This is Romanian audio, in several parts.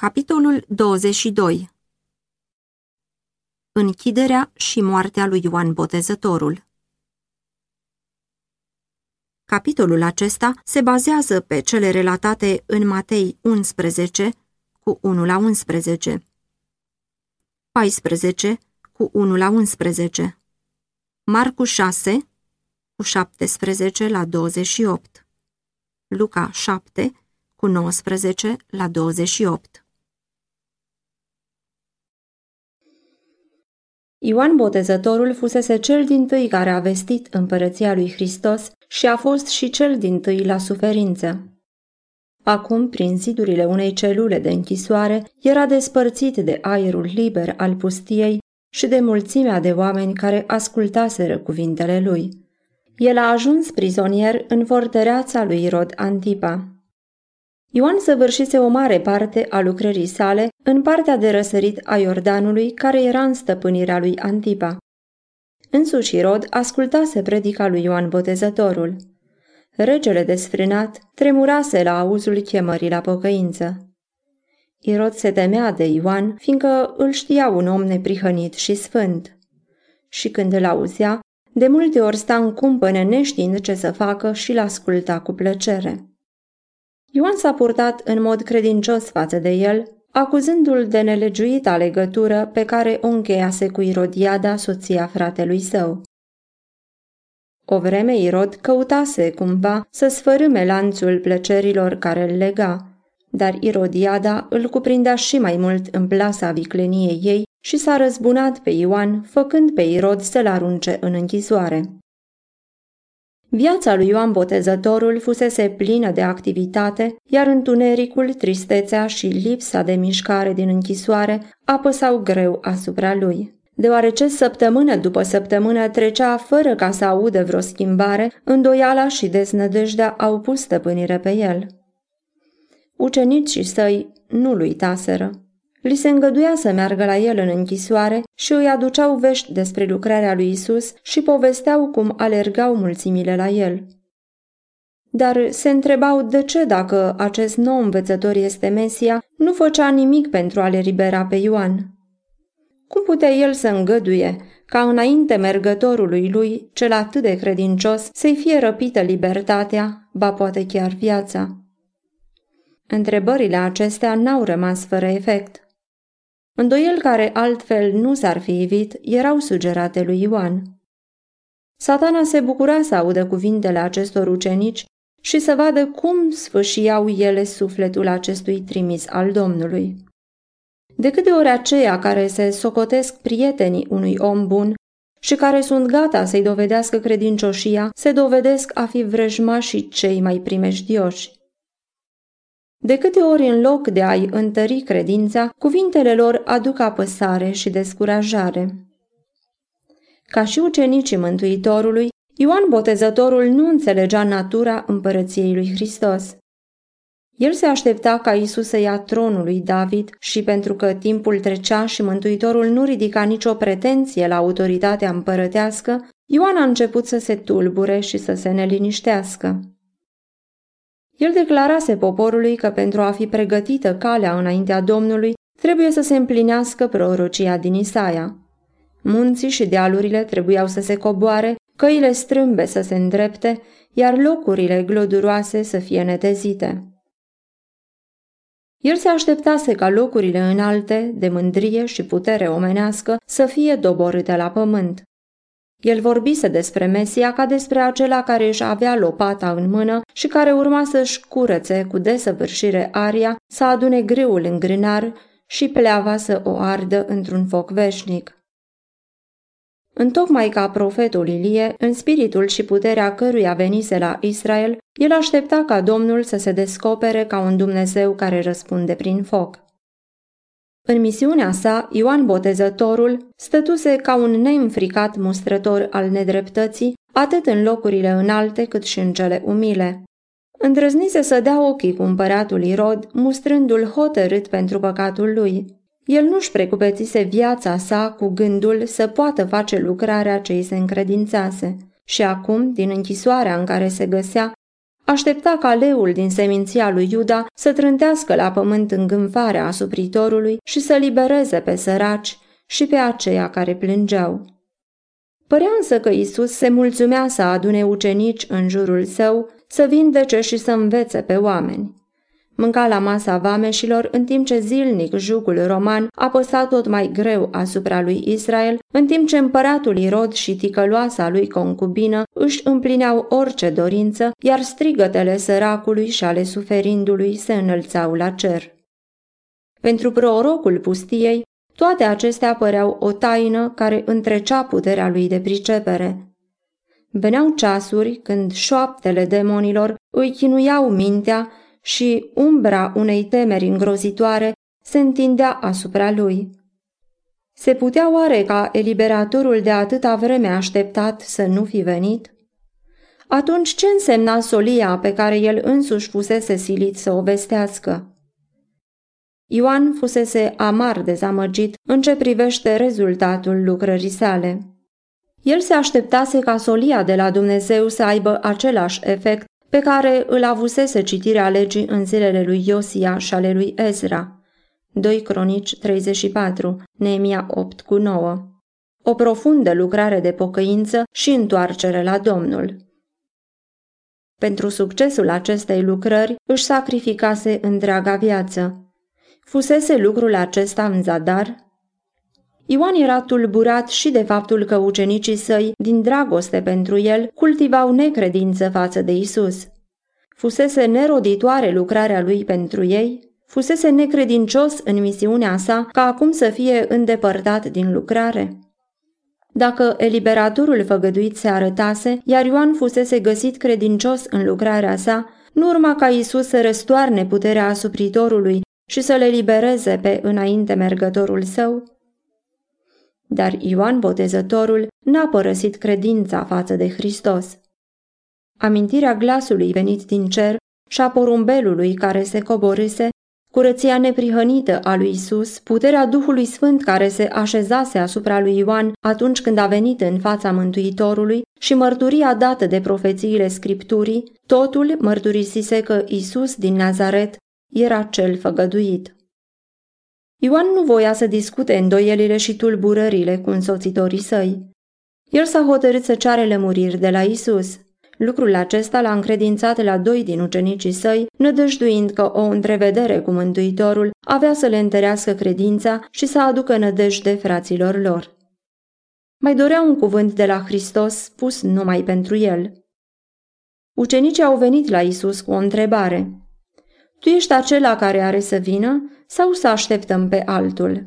Capitolul 22 Închiderea și moartea lui Ioan Botezătorul. Capitolul acesta se bazează pe cele relatate în Matei 11 cu 1 la 11, 14 cu 1 la 11, Marcu 6 cu 17 la 28, Luca 7 cu 19 la 28. Ioan Botezătorul fusese cel din tâi care a vestit împărăția lui Hristos și a fost și cel din tâi la suferință. Acum, prin zidurile unei celule de închisoare, era despărțit de aerul liber al pustiei și de mulțimea de oameni care ascultaseră cuvintele lui. El a ajuns prizonier în fortăreața lui Rod Antipa. Ioan săvârșise o mare parte a lucrării sale în partea de răsărit a Iordanului, care era în stăpânirea lui Antipa. Însuși Irod ascultase predica lui Ioan Botezătorul. Regele desfrânat tremurase la auzul chemării la pocăință. Irod se temea de Ioan, fiindcă îl știa un om neprihănit și sfânt. Și când îl auzea, de multe ori sta în cumpăne neștiind ce să facă și l-asculta cu plăcere. Ioan s-a purtat în mod credincios față de el, acuzându-l de nelegiuita legătură pe care o încheiase cu Irodiada, soția fratelui său. O vreme Irod căutase cumva să sfărâme lanțul plăcerilor care îl lega, dar Irodiada îl cuprindea și mai mult în plasa vicleniei ei și s-a răzbunat pe Ioan, făcând pe Irod să-l arunce în închisoare. Viața lui Ioan Botezătorul fusese plină de activitate, iar întunericul, tristețea și lipsa de mișcare din închisoare apăsau greu asupra lui. Deoarece săptămână după săptămână trecea fără ca să audă vreo schimbare, îndoiala și deznădejdea au pus stăpânire pe el. Ucenicii săi nu-l uitaseră. Li se îngăduia să meargă la el în închisoare și îi aduceau vești despre lucrarea lui Isus și povesteau cum alergau mulțimile la el. Dar se întrebau de ce, dacă acest nou învățător este Mesia, nu făcea nimic pentru a-l elibera pe Ioan. Cum putea el să îngăduie ca înainte mergătorului lui, cel atât de credincios, să-i fie răpită libertatea, ba poate chiar viața? Întrebările acestea n-au rămas fără efect. Îndoiel care altfel nu s-ar fi evit erau sugerate lui Ioan. Satana se bucura să audă cuvintele acestor ucenici și să vadă cum sfâșiau ele sufletul acestui trimis al Domnului. De câte ori aceia care se socotesc prietenii unui om bun și care sunt gata să-i dovedească credincioșia, se dovedesc a fi vrăjmașii cei mai primejdioși. De câte ori în loc de a-i întări credința, cuvintele lor aduc apăsare și descurajare. Ca și ucenicii Mântuitorului, Ioan Botezătorul nu înțelegea natura împărăției lui Hristos. El se aștepta ca Isus să ia tronul lui David și pentru că timpul trecea și Mântuitorul nu ridica nicio pretenție la autoritatea împărătească, Ioan a început să se tulbure și să se neliniștească. El declarase poporului că pentru a fi pregătită calea înaintea Domnului, trebuie să se împlinească prorocia din Isaia. Munții și dealurile trebuiau să se coboare, căile strâmbe să se îndrepte, iar locurile gloduroase să fie netezite. El se așteptase ca locurile înalte, de mândrie și putere omenească, să fie doborâte la pământ. El vorbise despre Mesia ca despre acela care își avea lopata în mână și care urma să-și curățe cu desăvârșire aria, să adune greul în grânar și pleava să o ardă într-un foc veșnic. Întocmai ca profetul Ilie, în spiritul și puterea căruia venise la Israel, el aștepta ca Domnul să se descopere ca un Dumnezeu care răspunde prin foc. În misiunea sa, Ioan Botezătorul stătuse ca un neînfricat mustrător al nedreptății, atât în locurile înalte cât și în cele umile. Îndrăznise să dea ochii cu împăratul Irod, mustrându-l hotărât pentru păcatul lui. El nu-și precupețise viața sa cu gândul să poată face lucrarea ce îi se încredințase. Și acum, din închisoarea în care se găsea, aștepta ca leul din seminția lui Iuda să trântească la pământ îngânfarea asupritorului și să libereze pe săraci și pe aceia care plângeau. Părea însă că Isus se mulțumea să adune ucenici în jurul său, să vindece și să învețe pe oameni. Mânca la masa vameșilor în timp ce zilnic jugul roman apăsa tot mai greu asupra lui Israel, în timp ce împăratul Irod și ticăloasa lui concubină își împlineau orice dorință, iar strigătele săracului și ale suferindului se înălțau la cer. Pentru prorocul pustiei, toate acestea păreau o taină care întrecea puterea lui de pricepere. Veneau ceasuri când șoaptele demonilor îi chinuiau mintea și umbra unei temeri îngrozitoare se întindea asupra lui. Se putea oare ca eliberatorul de atâta vreme așteptat să nu fi venit? Atunci ce însemna solia pe care el însuși fusese silit să o vestească? Ioan fusese amar dezamăgit în ce privește rezultatul lucrării sale. El se așteptase ca solia de la Dumnezeu să aibă același efect pe care îl avusese citirea legii în zilele lui Iosia și ale lui Ezra. 2 Cronici 34, Neemia 8 cu 9. O profundă lucrare de pocăință și întoarcere la Domnul. Pentru succesul acestei lucrări își sacrificase întreaga viață. Fusese lucrul acesta în zadar? Ioan era tulburat și de faptul că ucenicii săi, din dragoste pentru el, cultivau necredință față de Isus. Fusese neroditoare lucrarea lui pentru ei? Fusese necredincios în misiunea sa ca acum să fie îndepărtat din lucrare? Dacă eliberatorul făgăduit se arătase, iar Ioan fusese găsit credincios în lucrarea sa, nu urma ca Isus să răstoarne puterea asupritorului și să le libereze pe înainte mergătorul său? Dar Ioan Botezătorul n-a părăsit credința față de Hristos. Amintirea glasului venit din cer și a porumbelului care se coborâse, curăția neprihănită a lui Isus, puterea Duhului Sfânt care se așezase asupra lui Ioan atunci când a venit în fața Mântuitorului și mărturia dată de profețiile Scripturii, totul mărturisise că Isus din Nazaret era cel făgăduit. Ioan nu voia să discute îndoielile și tulburările cu însoțitorii săi. El s-a hotărât să ceare lămuriri de la Isus. Lucrul acesta l-a încredințat la doi din ucenicii săi, nădăjduind că o întrevedere cu Mântuitorul avea să le întărească credința și să aducă nădejde fraților lor. Mai dorea un cuvânt de la Hristos spus numai pentru el. Ucenicii au venit la Isus cu o întrebare. Tu ești acela care are să vină sau să așteptăm pe altul?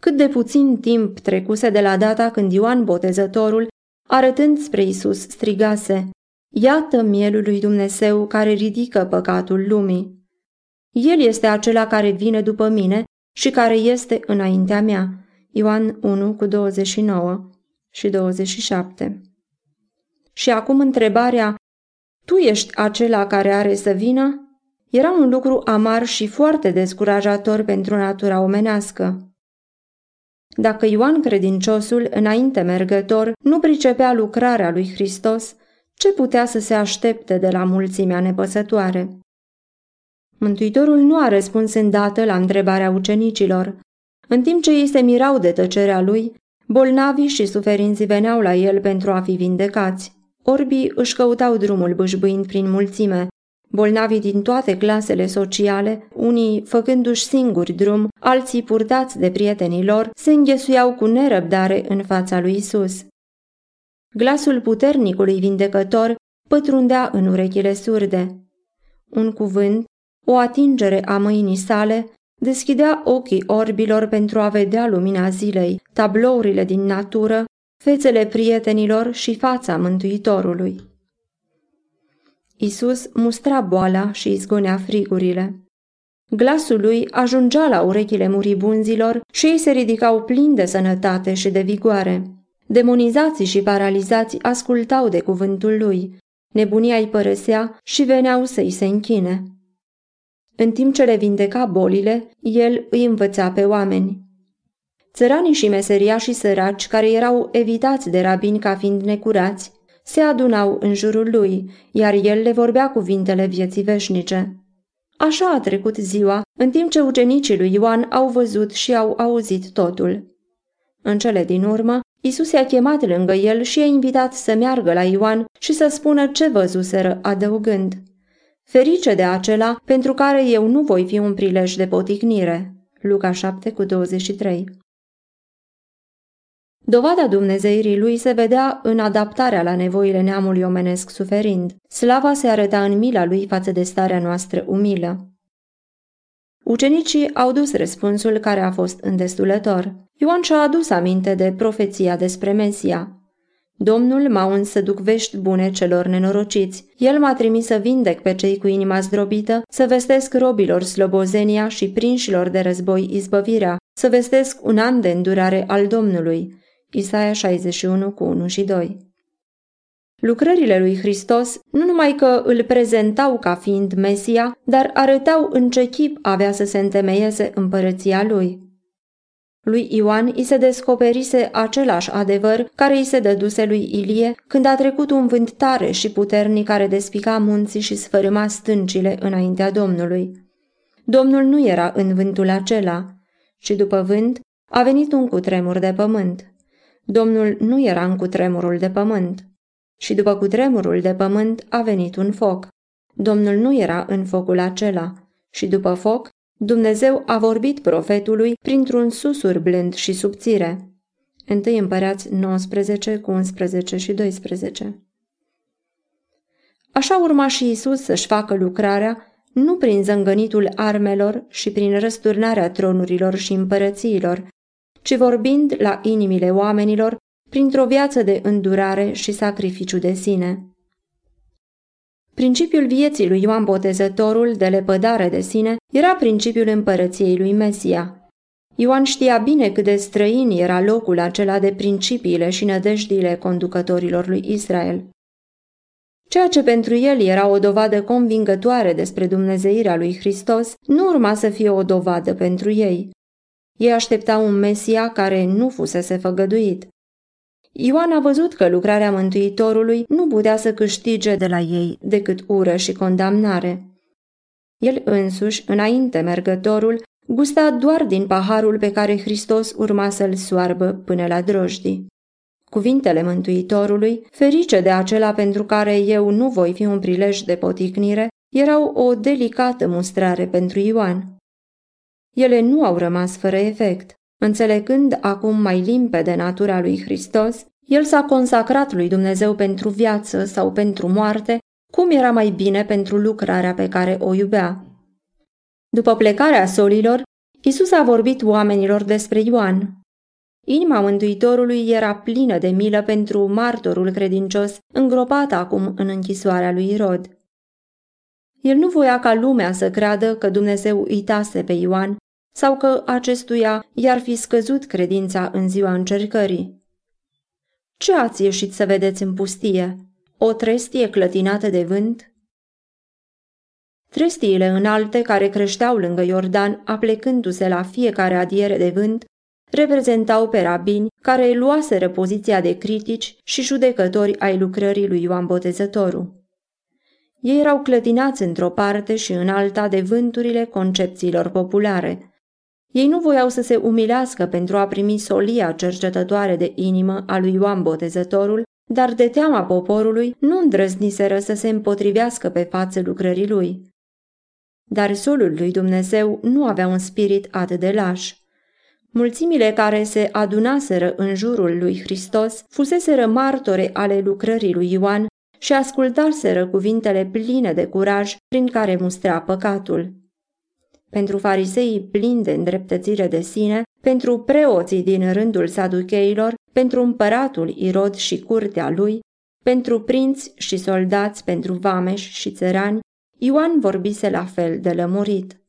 Cât de puțin timp trecuse de la data când Ioan Botezătorul, arătând spre Isus, strigase, Iată mielul lui Dumnezeu care ridică păcatul lumii. El este acela care vine după mine și care este înaintea mea. Ioan 1 cu 29 și 27. Și acum întrebarea tu ești acela care are să vină? Era un lucru amar și foarte descurajator pentru natura omenească. Dacă Ioan credinciosul, înainte mergător, nu pricepea lucrarea lui Hristos, ce putea să se aștepte de la mulțimea nepăsătoare? Mântuitorul nu a răspuns îndată la întrebarea ucenicilor. În timp ce ei se mirau de tăcerea lui, bolnavii și suferinții veneau la el pentru a fi vindecați. Orbii își căutau drumul bâșbâind prin mulțime, bolnavii din toate clasele sociale, unii făcându-și singuri drum, alții purtați de prietenii lor, se înghesuiau cu nerăbdare în fața lui Isus. Glasul puternicului vindecător pătrundea în urechile surde. Un cuvânt, o atingere a mâinii sale, deschidea ochii orbilor pentru a vedea lumina zilei, tablourile din natură, fețele prietenilor și fața Mântuitorului. Isus mustra boala și izgonea frigurile. Glasul lui ajungea la urechile muribunzilor și ei se ridicau plini de sănătate și de vigoare. Demonizații și paralizați ascultau de cuvântul lui, nebunia îi părăsea și veneau să-i se închine. În timp ce le vindeca bolile, el îi învăța pe oameni. Țăranii și meseriașii săraci, care erau evitați de rabini ca fiind necurați, se adunau în jurul lui, iar el le vorbea cuvintele vieții veșnice. Așa a trecut ziua, în timp ce ucenicii lui Ioan au văzut și au auzit totul. În cele din urmă, Isus i-a chemat lângă el și i-a invitat să meargă la Ioan și să spună ce văzuseră, adăugând. Ferice de acela pentru care eu nu voi fi un prilej de poticnire. Luca 7 cu 23 Dovada dumnezeirii lui se vedea în adaptarea la nevoile neamului omenesc suferind. Slava se arăta în mila lui față de starea noastră umilă. Ucenicii au dus răspunsul care a fost îndestulător. Ioan și-a adus aminte de profeția despre Mesia. Domnul m-a uns să duc vești bune celor nenorociți. El m-a trimis să vindec pe cei cu inima zdrobită, să vestesc robilor slobozenia și prinșilor de război izbăvirea, să vestesc un an de îndurare al Domnului. Isaia 61 cu 1 și 2 Lucrările lui Hristos nu numai că îl prezentau ca fiind Mesia, dar arătau în ce chip avea să se întemeieze împărăția lui. Lui Ioan îi se descoperise același adevăr care îi se dăduse lui Ilie când a trecut un vânt tare și puternic care despica munții și sfărâma stâncile înaintea Domnului. Domnul nu era în vântul acela, și după vânt a venit un cutremur de pământ. Domnul nu era în cutremurul de pământ. Și după cutremurul de pământ a venit un foc. Domnul nu era în focul acela. Și după foc, Dumnezeu a vorbit profetului printr-un susur blând și subțire. 1 Împărați 19 cu 11 și 12 Așa urma și Isus să-și facă lucrarea, nu prin zângănitul armelor și prin răsturnarea tronurilor și împărățiilor, ci vorbind la inimile oamenilor printr-o viață de îndurare și sacrificiu de sine. Principiul vieții lui Ioan Botezătorul de lepădare de sine era principiul împărăției lui Mesia. Ioan știa bine cât de străin era locul acela de principiile și nădejdile conducătorilor lui Israel. Ceea ce pentru el era o dovadă convingătoare despre dumnezeirea lui Hristos, nu urma să fie o dovadă pentru ei. Ei așteptau un Mesia care nu fusese făgăduit. Ioan a văzut că lucrarea Mântuitorului nu putea să câștige de la ei decât ură și condamnare. El însuși, înainte mergătorul, gusta doar din paharul pe care Hristos urma să-l soarbă până la drojdii. Cuvintele Mântuitorului, ferice de acela pentru care eu nu voi fi un prilej de poticnire, erau o delicată mustrare pentru Ioan. Ele nu au rămas fără efect. Înțelegând acum mai limpede natura lui Hristos, el s-a consacrat lui Dumnezeu pentru viață sau pentru moarte, cum era mai bine pentru lucrarea pe care o iubea. După plecarea solilor, Isus a vorbit oamenilor despre Ioan. Inima Mântuitorului era plină de milă pentru martorul credincios, îngropat acum în închisoarea lui Irod. El nu voia ca lumea să creadă că Dumnezeu uitase pe Ioan sau că acestuia i-ar fi scăzut credința în ziua încercării. Ce ați ieșit să vedeți în pustie? O trestie clătinată de vânt? Trestiile înalte care creșteau lângă Iordan, aplecându-se la fiecare adiere de vânt, reprezentau pe rabini care luaseră poziția de critici și judecători ai lucrării lui Ioan Botezătorul. Ei erau clătinați într-o parte și în alta de vânturile concepțiilor populare, ei nu voiau să se umilească pentru a primi solia cercetătoare de inimă a lui Ioan Botezătorul, dar de teama poporului nu îndrăzniseră să se împotrivească pe față lucrării lui. Dar solul lui Dumnezeu nu avea un spirit atât de laș. Mulțimile care se adunaseră în jurul lui Hristos fuseseră martore ale lucrării lui Ioan și ascultaseră cuvintele pline de curaj prin care mustra păcatul pentru fariseii plini de îndreptățire de sine, pentru preoții din rândul saducheilor, pentru împăratul Irod și curtea lui, pentru prinți și soldați, pentru vameși și țărani, Ioan vorbise la fel de lămurit.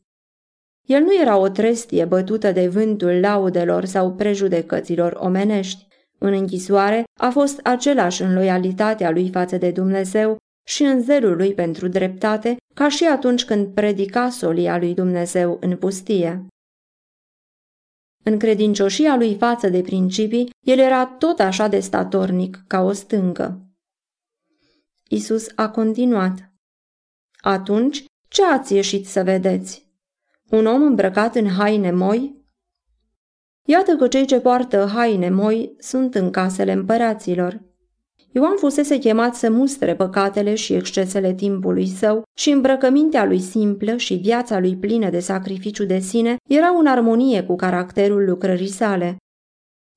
El nu era o trestie bătută de vântul laudelor sau prejudecăților omenești. În închisoare a fost același în loialitatea lui față de Dumnezeu și în zelul lui pentru dreptate, ca și atunci când predica solia lui Dumnezeu în pustie. În credincioșia lui față de principii, el era tot așa de statornic ca o stâncă. Isus a continuat. Atunci, ce ați ieșit să vedeți? Un om îmbrăcat în haine moi? Iată că cei ce poartă haine moi sunt în casele împăraților. Ioan fusese chemat să mustre păcatele și excesele timpului său și îmbrăcămintea lui simplă și viața lui plină de sacrificiu de sine erau în armonie cu caracterul lucrării sale.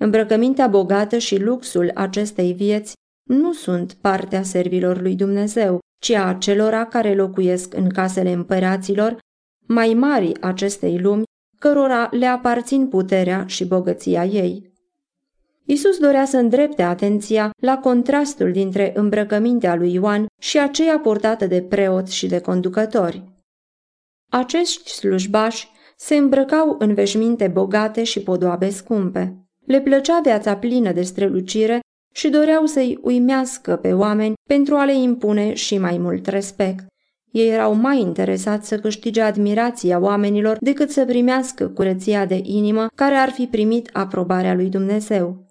Îmbrăcămintea bogată și luxul acestei vieți nu sunt partea servilor lui Dumnezeu, ci a acelora care locuiesc în casele împăraților, mai mari acestei lumi, cărora le aparțin puterea și bogăția ei. Isus dorea să îndrepte atenția la contrastul dintre îmbrăcămintea lui Ioan și aceea portată de preoți și de conducători. Acești slujbași se îmbrăcau în veșminte bogate și podoabe scumpe. Le plăcea viața plină de strălucire și doreau să-i uimească pe oameni pentru a le impune și mai mult respect. Ei erau mai interesați să câștige admirația oamenilor decât să primească curăția de inimă care ar fi primit aprobarea lui Dumnezeu.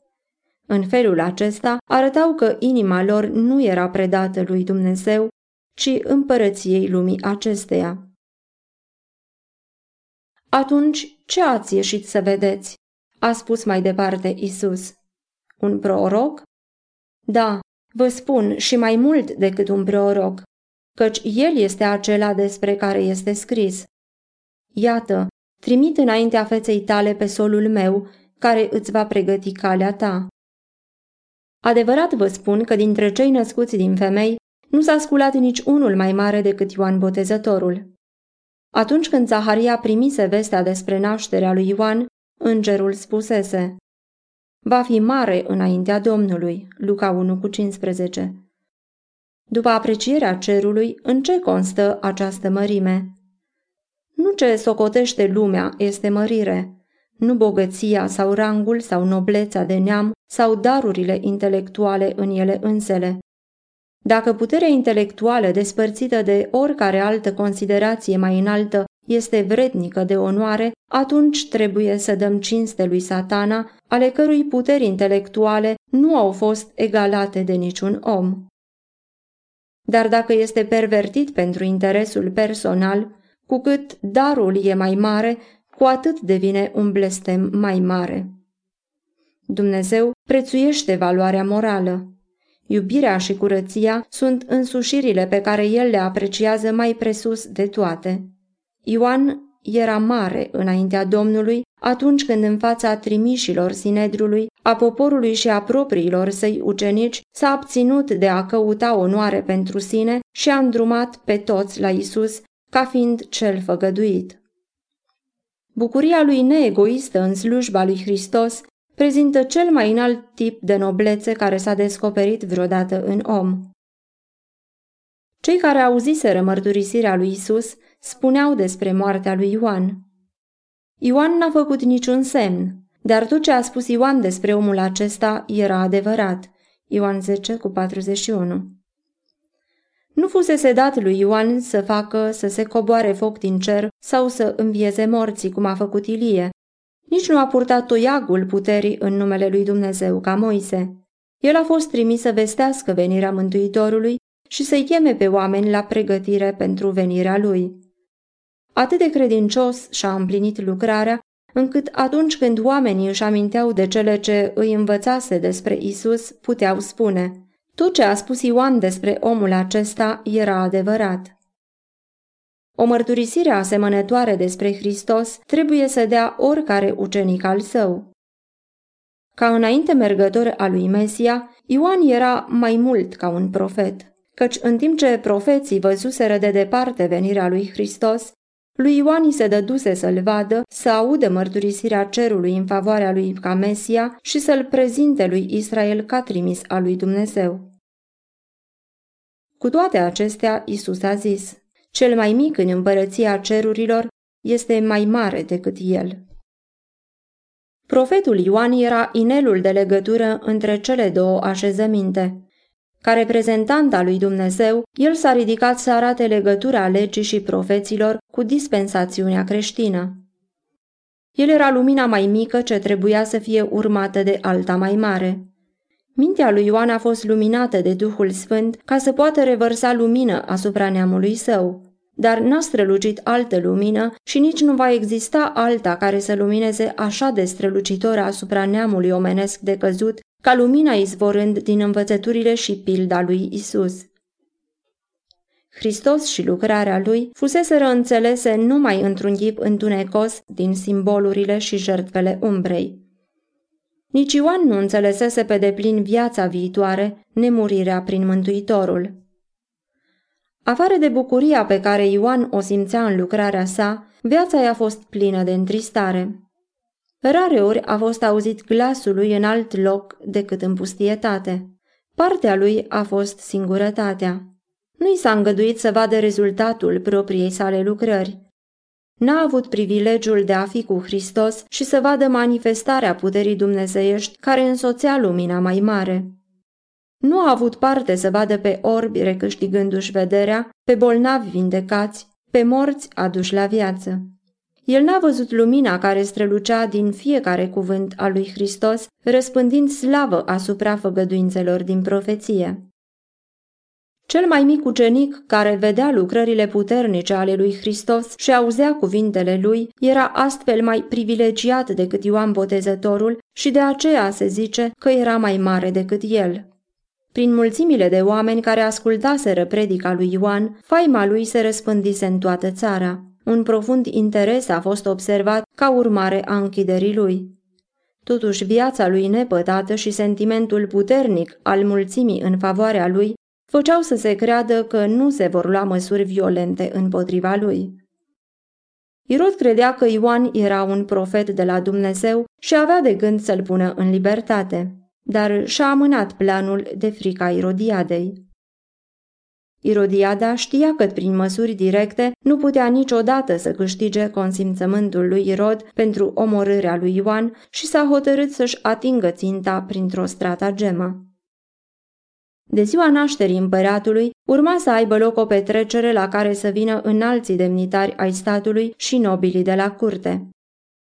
În felul acesta arătau că inima lor nu era predată lui Dumnezeu, ci împărăției lumii acesteia. Atunci, ce ați ieșit să vedeți? a spus mai departe Isus. Un proroc? Da, vă spun și mai mult decât un proroc, căci el este acela despre care este scris. Iată, trimit înaintea feței tale pe solul meu, care îți va pregăti calea ta. Adevărat vă spun că dintre cei născuți din femei nu s-a sculat nici unul mai mare decât Ioan Botezătorul. Atunci când Zaharia primise vestea despre nașterea lui Ioan, îngerul spusese Va fi mare înaintea Domnului, Luca 1 cu 15. După aprecierea cerului, în ce constă această mărime? Nu ce socotește lumea este mărire, nu bogăția sau rangul sau noblețea de neam sau darurile intelectuale în ele însele. Dacă puterea intelectuală despărțită de oricare altă considerație mai înaltă este vrednică de onoare, atunci trebuie să dăm cinste lui satana, ale cărui puteri intelectuale nu au fost egalate de niciun om. Dar dacă este pervertit pentru interesul personal, cu cât darul e mai mare, cu atât devine un blestem mai mare. Dumnezeu prețuiește valoarea morală. Iubirea și curăția sunt însușirile pe care el le apreciază mai presus de toate. Ioan era mare înaintea Domnului atunci când în fața trimișilor Sinedrului, a poporului și a propriilor săi ucenici, s-a abținut de a căuta onoare pentru sine și a îndrumat pe toți la Isus ca fiind cel făgăduit. Bucuria lui neegoistă în slujba lui Hristos prezintă cel mai înalt tip de noblețe care s-a descoperit vreodată în om. Cei care auziseră mărturisirea lui Isus spuneau despre moartea lui Ioan. Ioan n-a făcut niciun semn, dar tot ce a spus Ioan despre omul acesta era adevărat. Ioan 10 cu 41 Nu fusese dat lui Ioan să facă să se coboare foc din cer sau să învieze morții, cum a făcut Ilie. Nici nu a purtat toiagul puterii în numele lui Dumnezeu ca Moise. El a fost trimis să vestească venirea Mântuitorului și să-i cheme pe oameni la pregătire pentru venirea lui. Atât de credincios și-a împlinit lucrarea, încât atunci când oamenii își aminteau de cele ce îi învățase despre Isus, puteau spune Tot ce a spus Ioan despre omul acesta era adevărat. O mărturisire asemănătoare despre Hristos trebuie să dea oricare ucenic al său. Ca înainte mergător al lui Mesia, Ioan era mai mult ca un profet, căci în timp ce profeții văzuseră de departe venirea lui Hristos, lui Ioan i se dăduse să-l vadă, să audă mărturisirea cerului în favoarea lui ca Mesia și să-l prezinte lui Israel ca trimis al lui Dumnezeu. Cu toate acestea, Isus a zis, cel mai mic în împărăția cerurilor este mai mare decât el. Profetul Ioan era inelul de legătură între cele două așezăminte. Ca reprezentant al lui Dumnezeu, el s-a ridicat să arate legătura legii și profeților cu dispensațiunea creștină. El era lumina mai mică ce trebuia să fie urmată de alta mai mare. Mintea lui Ioan a fost luminată de Duhul Sfânt ca să poată revărsa lumină asupra neamului său. Dar n-a strălucit altă lumină și nici nu va exista alta care să lumineze așa de strălucitor asupra neamului omenesc de căzut, ca lumina izvorând din învățăturile și pilda lui Isus. Hristos și lucrarea lui fuseseră înțelese numai într-un chip întunecos din simbolurile și jertfele umbrei. Nici Ioan nu înțelesese pe deplin viața viitoare, nemurirea prin Mântuitorul. Afară de bucuria pe care Ioan o simțea în lucrarea sa, viața i-a fost plină de întristare. Rare ori a fost auzit glasul lui în alt loc decât în pustietate. Partea lui a fost singurătatea. Nu i s-a îngăduit să vadă rezultatul propriei sale lucrări. N-a avut privilegiul de a fi cu Hristos și să vadă manifestarea puterii dumnezeiești care însoțea lumina mai mare. Nu a avut parte să vadă pe orbi recâștigându-și vederea, pe bolnavi vindecați, pe morți aduși la viață. El n-a văzut lumina care strălucea din fiecare cuvânt al lui Hristos, răspândind slavă asupra făgăduințelor din profeție. Cel mai mic ucenic care vedea lucrările puternice ale lui Hristos și auzea cuvintele lui era astfel mai privilegiat decât Ioan Botezătorul și de aceea se zice că era mai mare decât el. Prin mulțimile de oameni care ascultaseră predica lui Ioan, faima lui se răspândise în toată țara. Un profund interes a fost observat ca urmare a închiderii lui. Totuși, viața lui nepătată și sentimentul puternic al mulțimii în favoarea lui făceau să se creadă că nu se vor lua măsuri violente împotriva lui. Irod credea că Ioan era un profet de la Dumnezeu și avea de gând să-l pună în libertate dar și-a amânat planul de frica Irodiadei. Irodiada știa că prin măsuri directe nu putea niciodată să câștige consimțământul lui Irod pentru omorârea lui Ioan și s-a hotărât să-și atingă ținta printr-o stratagemă. De ziua nașterii împăratului urma să aibă loc o petrecere la care să vină înalții demnitari ai statului și nobilii de la curte.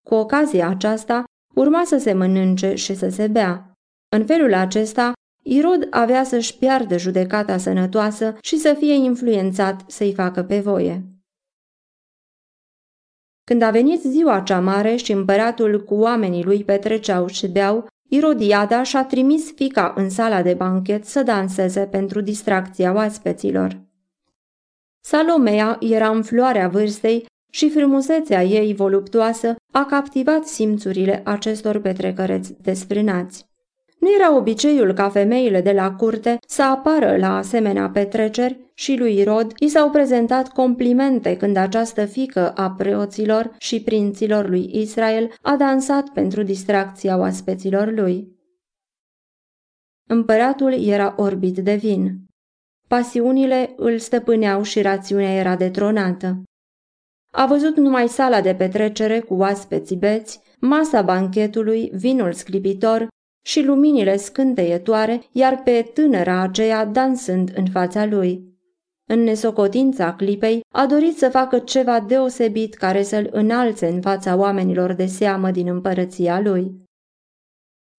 Cu ocazia aceasta, urma să se mănânce și să se bea. În felul acesta, Irod avea să-și piardă judecata sănătoasă și să fie influențat să-i facă pe voie. Când a venit ziua cea mare și împăratul cu oamenii lui petreceau și beau, Irodiada și-a trimis fica în sala de banchet să danseze pentru distracția oaspeților. Salomea era în floarea vârstei și frumusețea ei voluptoasă a captivat simțurile acestor petrecăreți desfrânați. Nu era obiceiul ca femeile de la curte să apară la asemenea petreceri și lui Rod i s-au prezentat complimente când această fică a preoților și prinților lui Israel a dansat pentru distracția oaspeților lui. Împăratul era orbit de vin. Pasiunile îl stăpâneau și rațiunea era detronată. A văzut numai sala de petrecere cu oaspeții beți, masa banchetului, vinul sclipitor și luminile scânteietoare, iar pe tânăra aceea dansând în fața lui. În nesocotința clipei, a dorit să facă ceva deosebit care să-l înalțe în fața oamenilor de seamă din împărăția lui.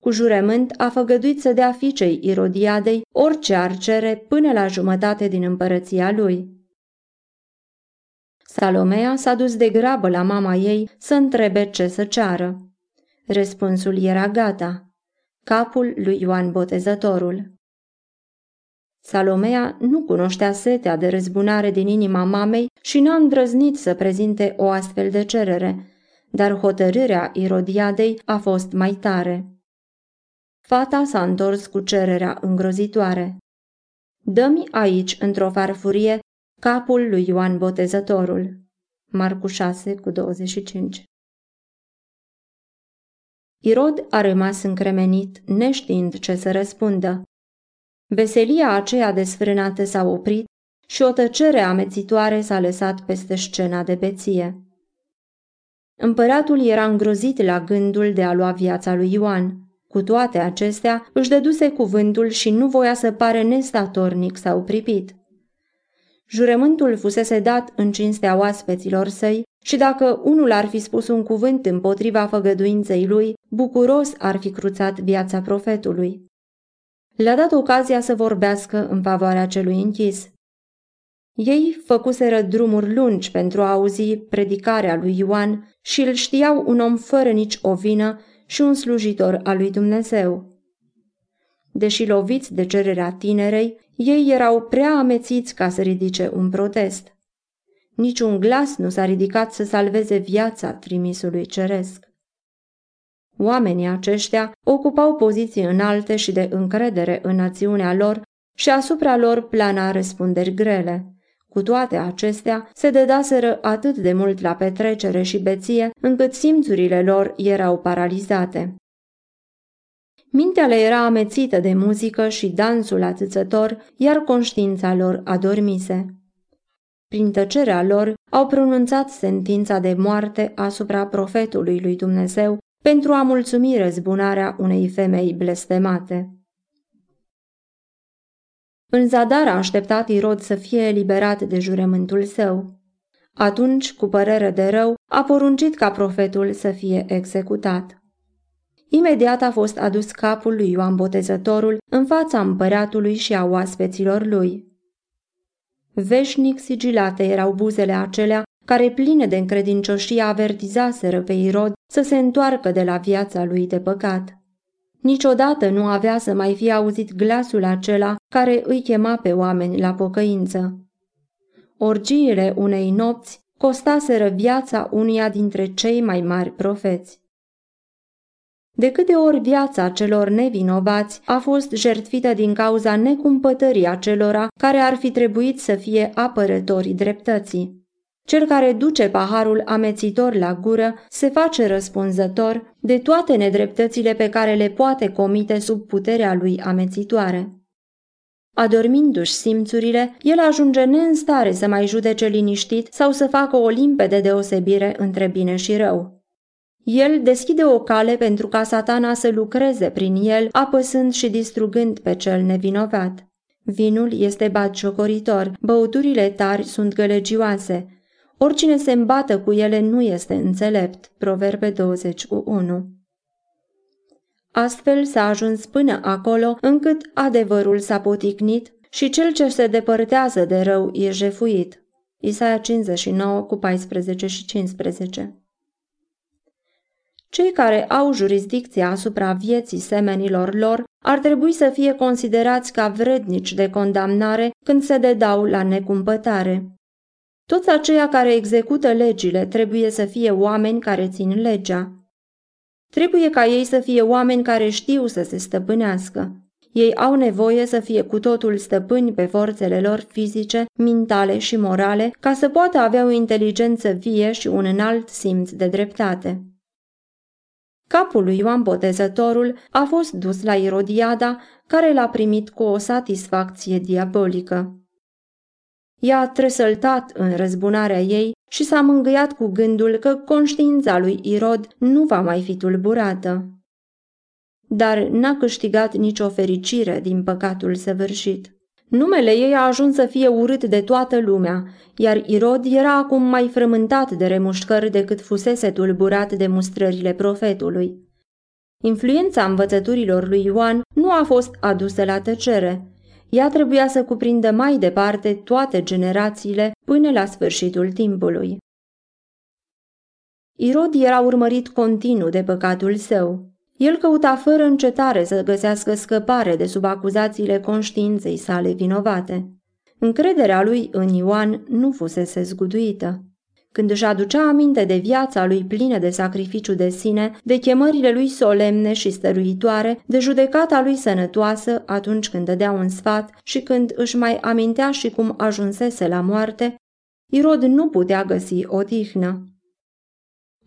Cu jurământ a făgăduit să dea fiicei Irodiadei orice ar cere până la jumătate din împărăția lui. Salomea s-a dus de grabă la mama ei să întrebe ce să ceară. Răspunsul era gata capul lui Ioan Botezătorul. Salomea nu cunoștea setea de răzbunare din inima mamei și n-a îndrăznit să prezinte o astfel de cerere, dar hotărârea Irodiadei a fost mai tare. Fata s-a întors cu cererea îngrozitoare. Dă-mi aici, într-o farfurie, capul lui Ioan Botezătorul. Marcu 6 cu 25 Irod a rămas încremenit, neștiind ce să răspundă. Veselia aceea desfrânată s-a oprit și o tăcere amețitoare s-a lăsat peste scena de beție. Împăratul era îngrozit la gândul de a lua viața lui Ioan. Cu toate acestea, își dăduse cuvântul și nu voia să pare nestatornic sau pripit. Jurământul fusese dat în cinstea oaspeților săi și dacă unul ar fi spus un cuvânt împotriva făgăduinței lui, bucuros ar fi cruțat viața profetului. le-a dat ocazia să vorbească în favoarea celui închis. Ei făcuseră drumuri lungi pentru a auzi predicarea lui Ioan și îl știau un om fără nici o vină și un slujitor al lui Dumnezeu. Deși loviți de cererea tinerei, ei erau prea amețiți ca să ridice un protest. Niciun glas nu s-a ridicat să salveze viața trimisului ceresc. Oamenii aceștia ocupau poziții înalte și de încredere în națiunea lor și asupra lor plana răspunderi grele. Cu toate acestea, se dedaseră atât de mult la petrecere și beție, încât simțurile lor erau paralizate. Mintea le era amețită de muzică și dansul atâțător, iar conștiința lor adormise. Prin tăcerea lor au pronunțat sentința de moarte asupra profetului lui Dumnezeu pentru a mulțumi răzbunarea unei femei blestemate. În zadar a așteptat Irod să fie eliberat de jurământul său. Atunci, cu părere de rău, a poruncit ca profetul să fie executat. Imediat a fost adus capul lui Ioan Botezătorul în fața împăratului și a oaspeților lui. Veșnic sigilate erau buzele acelea care pline de încredincioșie avertizaseră pe Irod să se întoarcă de la viața lui de păcat. Niciodată nu avea să mai fie auzit glasul acela care îi chema pe oameni la pocăință. Orgiile unei nopți costaseră viața unia dintre cei mai mari profeți. De câte ori viața celor nevinovați a fost jertfită din cauza necumpătării acelora care ar fi trebuit să fie apărătorii dreptății. Cel care duce paharul amețitor la gură se face răspunzător de toate nedreptățile pe care le poate comite sub puterea lui amețitoare. Adormindu-și simțurile, el ajunge neînstare să mai judece liniștit sau să facă o limpede deosebire între bine și rău. El deschide o cale pentru ca satana să lucreze prin el, apăsând și distrugând pe cel nevinovat. Vinul este batjocoritor, băuturile tari sunt gălăgioase, Oricine se îmbată cu ele nu este înțelept. Proverbe 21 Astfel s-a ajuns până acolo încât adevărul s-a poticnit și cel ce se depărtează de rău e jefuit. Isaia 59 cu 14 și 15 Cei care au jurisdicția asupra vieții semenilor lor ar trebui să fie considerați ca vrednici de condamnare când se dedau la necumpătare. Toți aceia care execută legile trebuie să fie oameni care țin legea. Trebuie ca ei să fie oameni care știu să se stăpânească. Ei au nevoie să fie cu totul stăpâni pe forțele lor fizice, mentale și morale, ca să poată avea o inteligență vie și un înalt simț de dreptate. Capul lui Ioan Botezătorul a fost dus la Irodiada, care l-a primit cu o satisfacție diabolică. I-a tresăltat în răzbunarea ei și s-a mângâiat cu gândul că conștiința lui Irod nu va mai fi tulburată. Dar n-a câștigat nicio fericire din păcatul săvârșit. Numele ei a ajuns să fie urât de toată lumea, iar Irod era acum mai frământat de remușcări decât fusese tulburat de mustrările profetului. Influența învățăturilor lui Ioan nu a fost adusă la tăcere, ea trebuia să cuprindă mai departe toate generațiile până la sfârșitul timpului. Irod era urmărit continuu de păcatul său. El căuta fără încetare să găsească scăpare de sub acuzațiile conștiinței sale vinovate. Încrederea lui în Ioan nu fusese zguduită când își aducea aminte de viața lui plină de sacrificiu de sine, de chemările lui solemne și stăruitoare, de judecata lui sănătoasă atunci când dădea un sfat și când își mai amintea și cum ajunsese la moarte, Irod nu putea găsi o tihnă.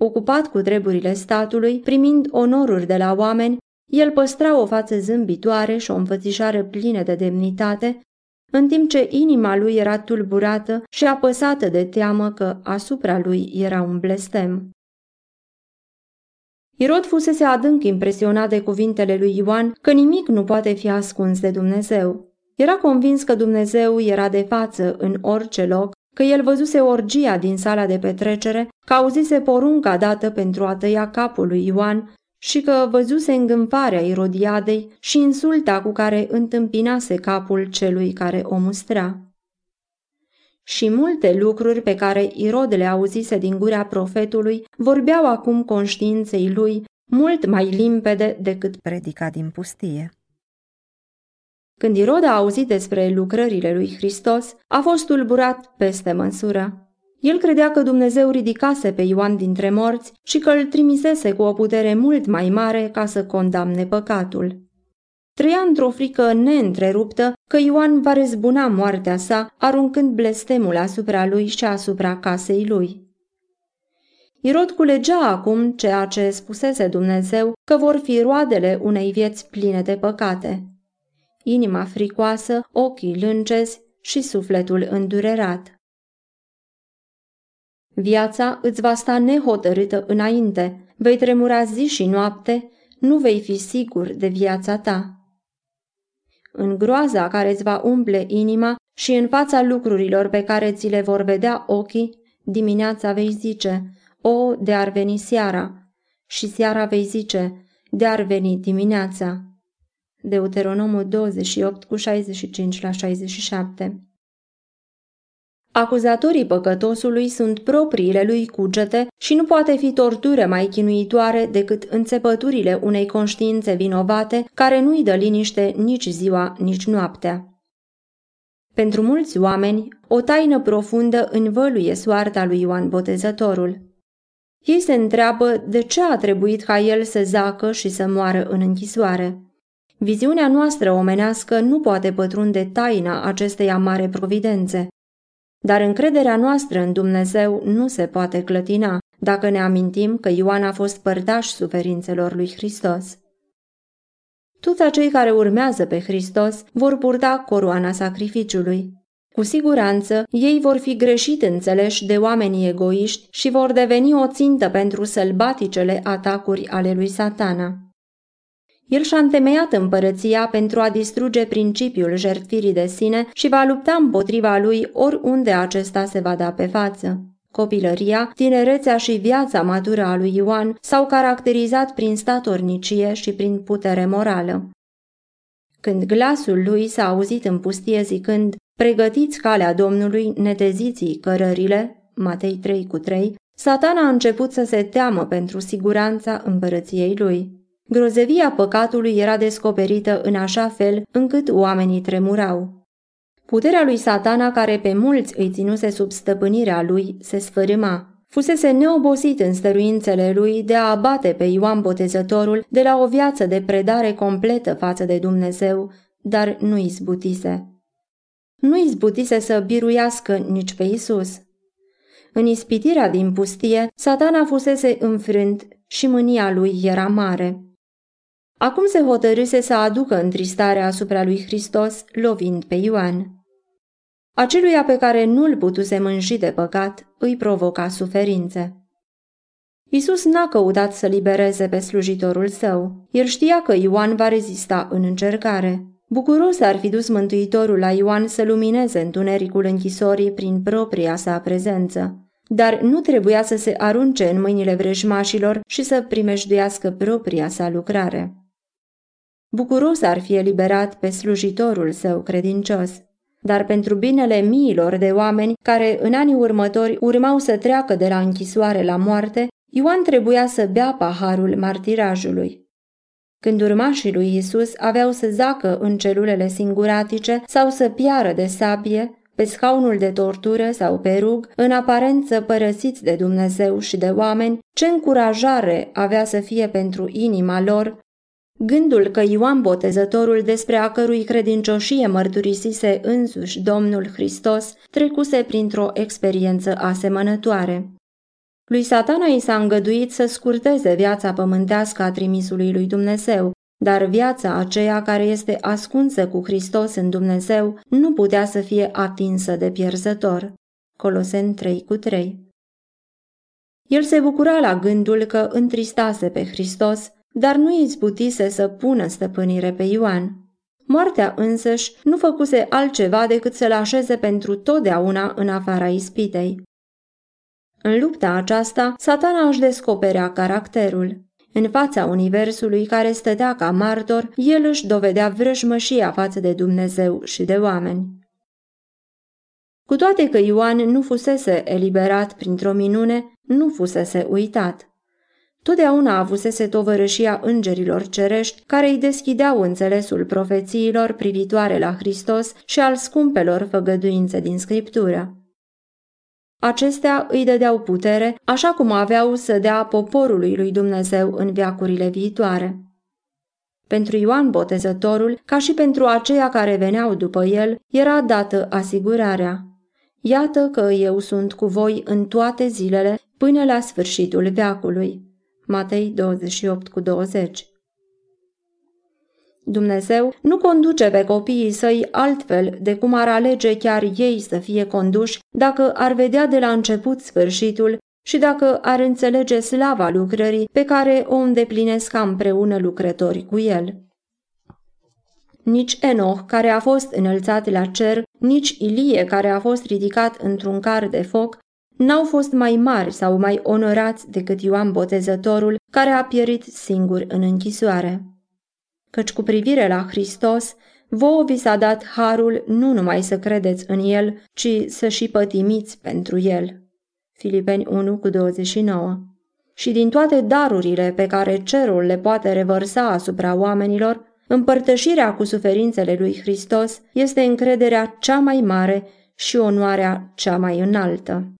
Ocupat cu treburile statului, primind onoruri de la oameni, el păstra o față zâmbitoare și o înfățișare plină de demnitate, în timp ce inima lui era tulburată și apăsată de teamă că asupra lui era un blestem. Irod fusese adânc impresionat de cuvintele lui Ioan că nimic nu poate fi ascuns de Dumnezeu. Era convins că Dumnezeu era de față în orice loc, că el văzuse orgia din sala de petrecere, că auzise porunca dată pentru a tăia capul lui Ioan și că văzuse îngânfarea Irodiadei și insulta cu care întâmpinase capul celui care o mustra. Și multe lucruri pe care Irod le auzise din gura profetului vorbeau acum conștiinței lui mult mai limpede decât predica din pustie. Când Irod a auzit despre lucrările lui Hristos, a fost tulburat peste măsură. El credea că Dumnezeu ridicase pe Ioan dintre morți și că îl trimisese cu o putere mult mai mare ca să condamne păcatul. Trăia într-o frică neîntreruptă că Ioan va răzbuna moartea sa, aruncând blestemul asupra lui și asupra casei lui. Irod culegea acum ceea ce spusese Dumnezeu că vor fi roadele unei vieți pline de păcate. Inima fricoasă, ochii lâncezi și sufletul îndurerat. Viața îți va sta nehotărâtă înainte, vei tremura zi și noapte, nu vei fi sigur de viața ta. În groaza care îți va umple inima și în fața lucrurilor pe care ți le vor vedea ochii, dimineața vei zice, o, de ar veni seara, și seara vei zice, de ar veni dimineața. Deuteronomul 28 cu 65 la 67 Acuzatorii păcătosului sunt propriile lui cugete și nu poate fi tortură mai chinuitoare decât înțepăturile unei conștiințe vinovate care nu-i dă liniște nici ziua, nici noaptea. Pentru mulți oameni, o taină profundă învăluie soarta lui Ioan Botezătorul. Ei se întreabă de ce a trebuit ca el să zacă și să moară în închisoare. Viziunea noastră omenească nu poate pătrunde taina acestei amare providențe. Dar încrederea noastră în Dumnezeu nu se poate clătina dacă ne amintim că Ioan a fost părtaș suferințelor lui Hristos. Toți acei care urmează pe Hristos vor purta coroana sacrificiului. Cu siguranță, ei vor fi greșit înțeleși de oamenii egoiști și vor deveni o țintă pentru sălbaticele atacuri ale lui satana. El și-a întemeiat împărăția pentru a distruge principiul jertfirii de sine și va lupta împotriva lui oriunde acesta se va da pe față. Copilăria, tinerețea și viața matură a lui Ioan s-au caracterizat prin statornicie și prin putere morală. Când glasul lui s-a auzit în pustie zicând, pregătiți calea Domnului, neteziți cărările, Matei 3 cu 3, satana a început să se teamă pentru siguranța împărăției lui. Grozevia păcatului era descoperită în așa fel încât oamenii tremurau. Puterea lui satana, care pe mulți îi ținuse sub stăpânirea lui, se sfărâma. Fusese neobosit în stăruințele lui de a abate pe Ioan Botezătorul de la o viață de predare completă față de Dumnezeu, dar nu izbutise. Nu izbutise să biruiască nici pe Isus. În ispitirea din pustie, satana fusese înfrânt și mânia lui era mare. Acum se hotărâse să aducă întristarea asupra lui Hristos, lovind pe Ioan. Aceluia pe care nu-l putuse mânji de păcat, îi provoca suferințe. Isus n-a căutat să libereze pe slujitorul său. El știa că Ioan va rezista în încercare. Bucuros ar fi dus Mântuitorul la Ioan să lumineze întunericul închisorii prin propria sa prezență. Dar nu trebuia să se arunce în mâinile vrejmașilor și să primejduiască propria sa lucrare. Bucuros ar fi eliberat pe slujitorul său credincios. Dar pentru binele miilor de oameni care în anii următori urmau să treacă de la închisoare la moarte, Ioan trebuia să bea paharul martirajului. Când urmașii lui Isus aveau să zacă în celulele singuratice sau să piară de sabie, pe scaunul de tortură sau pe rug, în aparență părăsiți de Dumnezeu și de oameni, ce încurajare avea să fie pentru inima lor Gândul că Ioan Botezătorul, despre a cărui credincioșie mărturisise însuși Domnul Hristos, trecuse printr-o experiență asemănătoare. Lui satana i s-a îngăduit să scurteze viața pământească a trimisului lui Dumnezeu, dar viața aceea care este ascunsă cu Hristos în Dumnezeu nu putea să fie atinsă de pierzător. Colosen 3 cu 3 El se bucura la gândul că întristase pe Hristos, dar nu izbutise să pună stăpânire pe Ioan. Moartea însăși nu făcuse altceva decât să-l așeze pentru totdeauna în afara ispitei. În lupta aceasta, satana își descoperea caracterul. În fața universului care stătea ca martor, el își dovedea vrăjmășia față de Dumnezeu și de oameni. Cu toate că Ioan nu fusese eliberat printr-o minune, nu fusese uitat. Totdeauna avusese tovărășia îngerilor cerești care îi deschideau înțelesul profețiilor privitoare la Hristos și al scumpelor făgăduințe din Scriptură. Acestea îi dădeau putere, așa cum aveau să dea poporului lui Dumnezeu în viacurile viitoare. Pentru Ioan Botezătorul, ca și pentru aceia care veneau după el, era dată asigurarea. Iată că eu sunt cu voi în toate zilele până la sfârșitul veacului. Matei 28 cu 20 Dumnezeu nu conduce pe copiii săi altfel de cum ar alege chiar ei să fie conduși dacă ar vedea de la început sfârșitul și dacă ar înțelege slava lucrării pe care o îndeplinesc împreună lucrători cu el. Nici Enoch, care a fost înălțat la cer, nici Ilie, care a fost ridicat într-un car de foc, n-au fost mai mari sau mai onorați decât Ioan Botezătorul, care a pierit singur în închisoare. Căci cu privire la Hristos, vouă vi s-a dat harul nu numai să credeți în El, ci să și pătimiți pentru El. Filipeni 1 cu 29 Și din toate darurile pe care cerul le poate revărsa asupra oamenilor, împărtășirea cu suferințele lui Hristos este încrederea cea mai mare și onoarea cea mai înaltă.